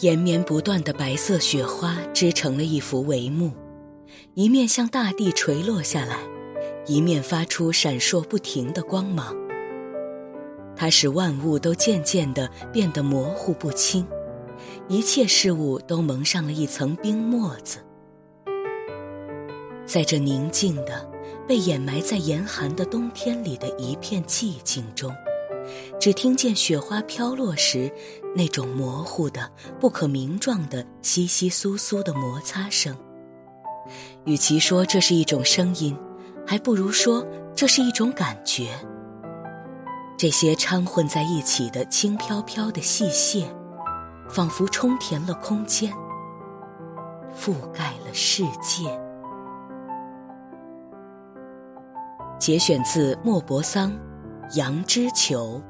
延绵不断的白色雪花织成了一幅帷幕，一面向大地垂落下来，一面发出闪烁不停的光芒。它使万物都渐渐地变得模糊不清，一切事物都蒙上了一层冰沫子。在这宁静的、被掩埋在严寒的冬天里的一片寂静中。只听见雪花飘落时，那种模糊的、不可名状的稀稀疏疏的摩擦声。与其说这是一种声音，还不如说这是一种感觉。这些掺混在一起的轻飘飘的细屑，仿佛充填了空间，覆盖了世界。节选自莫泊桑。羊之球。